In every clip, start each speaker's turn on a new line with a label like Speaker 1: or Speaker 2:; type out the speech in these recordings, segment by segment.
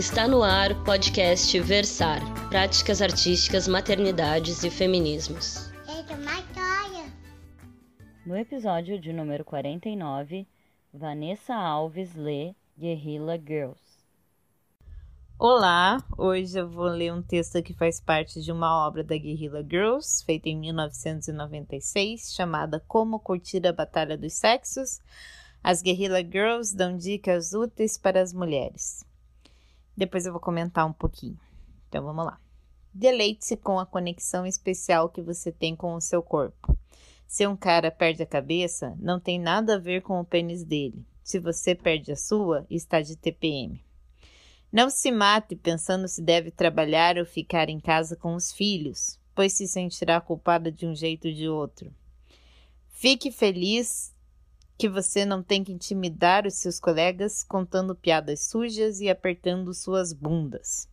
Speaker 1: Está no ar o podcast Versar Práticas Artísticas, Maternidades e Feminismos.
Speaker 2: No episódio de número 49, Vanessa Alves lê Guerrilla Girls.
Speaker 3: Olá, hoje eu vou ler um texto que faz parte de uma obra da Guerrilla Girls, feita em 1996, chamada Como Curtir a Batalha dos Sexos. As Guerrilla Girls dão dicas úteis para as mulheres. Depois eu vou comentar um pouquinho. Então vamos lá. Deleite-se com a conexão especial que você tem com o seu corpo. Se um cara perde a cabeça, não tem nada a ver com o pênis dele. Se você perde a sua, está de TPM. Não se mate pensando se deve trabalhar ou ficar em casa com os filhos, pois se sentirá culpada de um jeito ou de outro. Fique feliz que você não tem que intimidar os seus colegas contando piadas sujas e apertando suas bundas.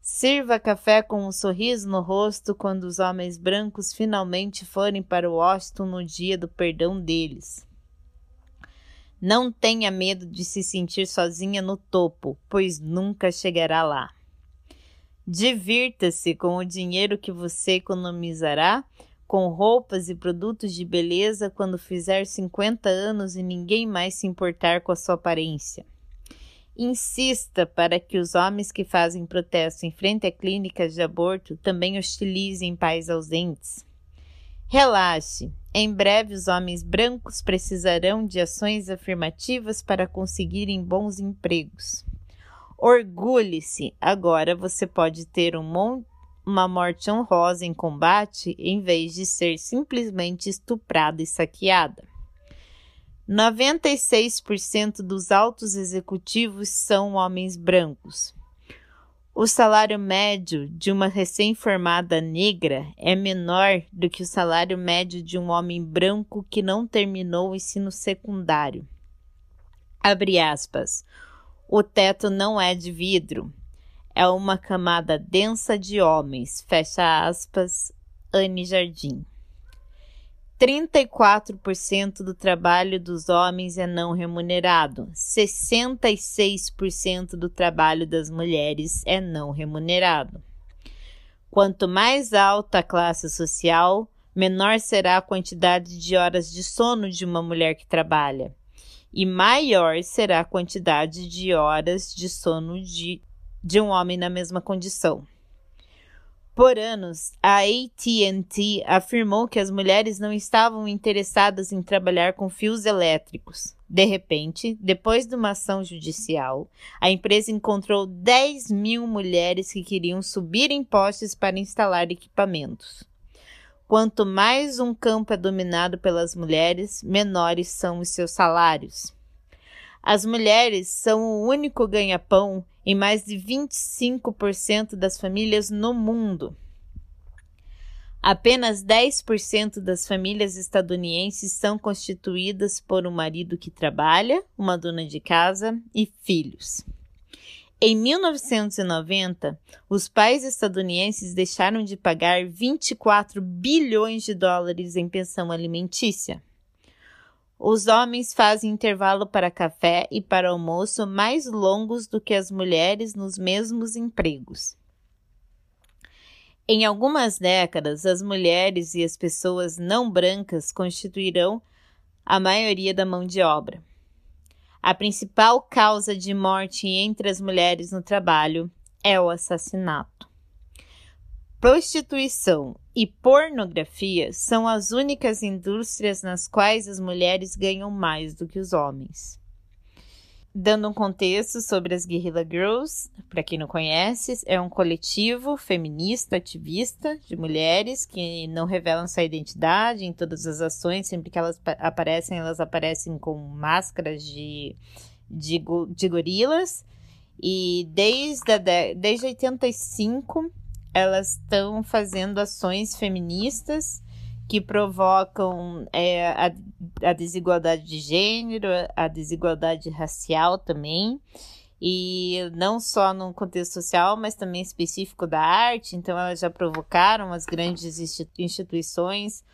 Speaker 3: Sirva café com um sorriso no rosto quando os homens brancos finalmente forem para Washington no dia do perdão deles. Não tenha medo de se sentir sozinha no topo, pois nunca chegará lá. Divirta-se com o dinheiro que você economizará com roupas e produtos de beleza quando fizer 50 anos e ninguém mais se importar com a sua aparência. Insista para que os homens que fazem protesto em frente a clínicas de aborto também hostilizem pais ausentes. Relaxe. Em breve, os homens brancos precisarão de ações afirmativas para conseguirem bons empregos. Orgulhe-se, agora você pode ter um monte uma morte honrosa em combate em vez de ser simplesmente estuprada e saqueada. 96% dos altos executivos são homens brancos. O salário médio de uma recém-formada negra é menor do que o salário médio de um homem branco que não terminou o ensino secundário. Abre aspas. O teto não é de vidro, é uma camada densa de homens, fecha aspas, Anne Jardim. 34% do trabalho dos homens é não remunerado, 66% do trabalho das mulheres é não remunerado. Quanto mais alta a classe social, menor será a quantidade de horas de sono de uma mulher que trabalha, e maior será a quantidade de horas de sono de de um homem na mesma condição. Por anos, a AT&T afirmou que as mulheres não estavam interessadas em trabalhar com fios elétricos. De repente, depois de uma ação judicial, a empresa encontrou 10 mil mulheres que queriam subir em postes para instalar equipamentos. Quanto mais um campo é dominado pelas mulheres, menores são os seus salários. As mulheres são o único ganha-pão em mais de 25% das famílias no mundo. Apenas 10% das famílias estadunidenses são constituídas por um marido que trabalha, uma dona de casa e filhos. Em 1990, os pais estadunidenses deixaram de pagar 24 bilhões de dólares em pensão alimentícia. Os homens fazem intervalo para café e para almoço mais longos do que as mulheres nos mesmos empregos. Em algumas décadas, as mulheres e as pessoas não brancas constituirão a maioria da mão de obra. A principal causa de morte entre as mulheres no trabalho é o assassinato. Prostituição e pornografia são as únicas indústrias nas quais as mulheres ganham mais do que os homens. Dando um contexto sobre as Guerrilla Girls, para quem não conhece, é um coletivo feminista ativista de mulheres que não revelam sua identidade em todas as ações, sempre que elas aparecem, elas aparecem com máscaras de, de, de gorilas. E desde, a, desde 85 elas estão fazendo ações feministas que provocam é, a, a, desigualdade de gênero, a desigualdade racial também, e não só no contexto social, mas também específico da arte. Então, elas já provocaram as grandes instituições,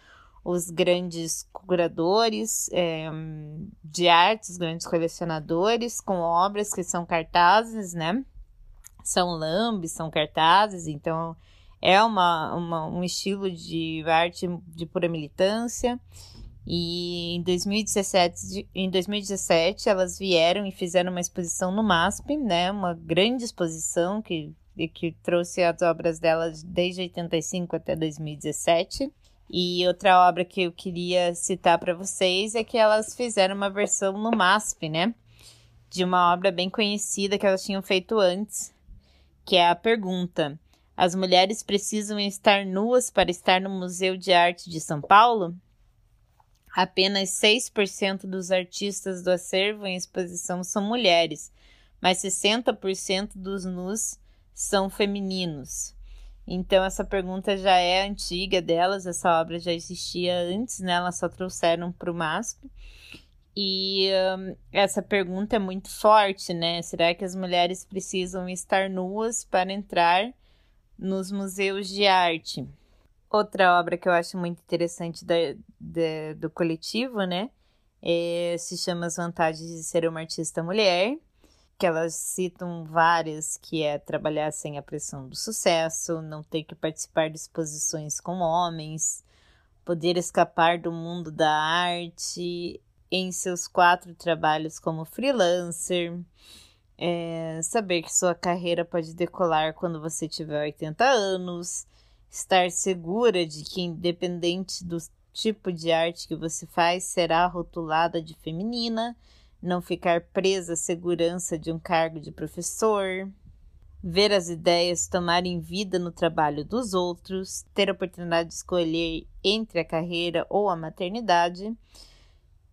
Speaker 3: os grandes curadores é, de artes, grandes colecionadores, com obras que são cartazes, né? São lambes, são cartazes, então é uma, uma, um estilo de arte de pura militância. E em 2017, em 2017 elas vieram e fizeram uma exposição no MASP, né? Uma grande exposição que, que trouxe as obras delas desde 85 até 2017. E outra obra que eu queria citar para vocês é que elas fizeram uma versão no MASP, né? De uma obra bem conhecida que elas tinham feito antes, que é a pergunta: As mulheres precisam estar nuas para estar no Museu de Arte de São Paulo? Apenas 6% dos artistas do acervo em exposição são mulheres, mas 60% dos nus são femininos. Então, essa pergunta já é antiga delas, essa obra já existia antes, né? Elas só trouxeram para o MASP. E um, essa pergunta é muito forte, né? Será que as mulheres precisam estar nuas para entrar nos museus de arte? Outra obra que eu acho muito interessante da, da, do coletivo, né? É, se chama As Vantagens de Ser uma Artista Mulher, que elas citam várias, que é trabalhar sem a pressão do sucesso, não ter que participar de exposições com homens, poder escapar do mundo da arte, em seus quatro trabalhos como freelancer, é, saber que sua carreira pode decolar quando você tiver 80 anos, estar segura de que, independente do tipo de arte que você faz, será rotulada de feminina, não ficar presa à segurança de um cargo de professor, ver as ideias tomarem vida no trabalho dos outros, ter a oportunidade de escolher entre a carreira ou a maternidade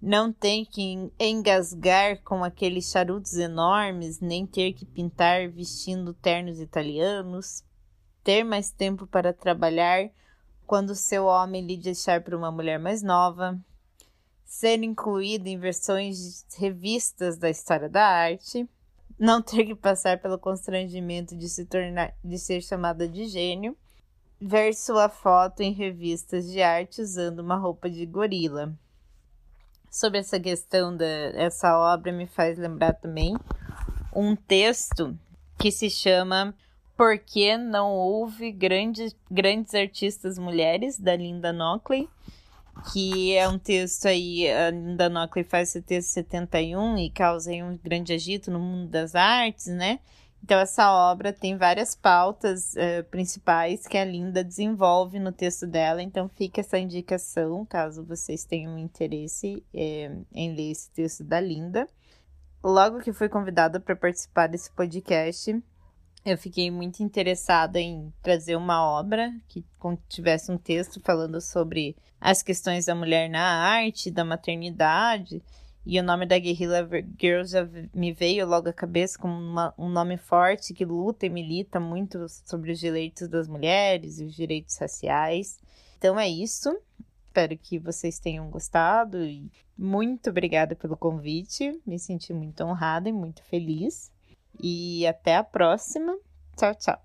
Speaker 3: não tem que engasgar com aqueles charutos enormes, nem ter que pintar vestindo ternos italianos, ter mais tempo para trabalhar quando seu homem lhe deixar para uma mulher mais nova, ser incluído em versões de revistas da história da arte, não ter que passar pelo constrangimento de se tornar de ser chamada de gênio, ver sua foto em revistas de arte usando uma roupa de gorila sobre essa questão dessa obra me faz lembrar também um texto que se chama Por que não houve grandes, grandes artistas mulheres, da Linda Nockley, que é um texto aí, a Linda Nockley faz esse texto em 71 e causa um grande agito no mundo das artes, né? Então, essa obra tem várias pautas uh, principais que a Linda desenvolve no texto dela. Então, fica essa indicação, caso vocês tenham interesse é, em ler esse texto da Linda. Logo que fui convidada para participar desse podcast, eu fiquei muito interessada em trazer uma obra que tivesse um texto falando sobre as questões da mulher na arte, da maternidade e o nome da Guerrilla Girls já me veio logo à cabeça como uma, um nome forte que luta e milita muito sobre os direitos das mulheres e os direitos raciais. Então é isso. Espero que vocês tenham gostado e muito obrigada pelo convite. Me senti muito honrada e muito feliz. E até a próxima. Tchau, tchau.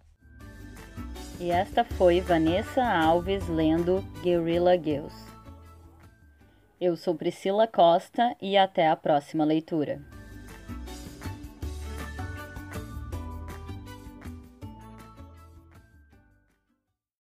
Speaker 2: E esta foi Vanessa Alves lendo Guerrilla Girls. Eu sou Priscila Costa e até a próxima leitura.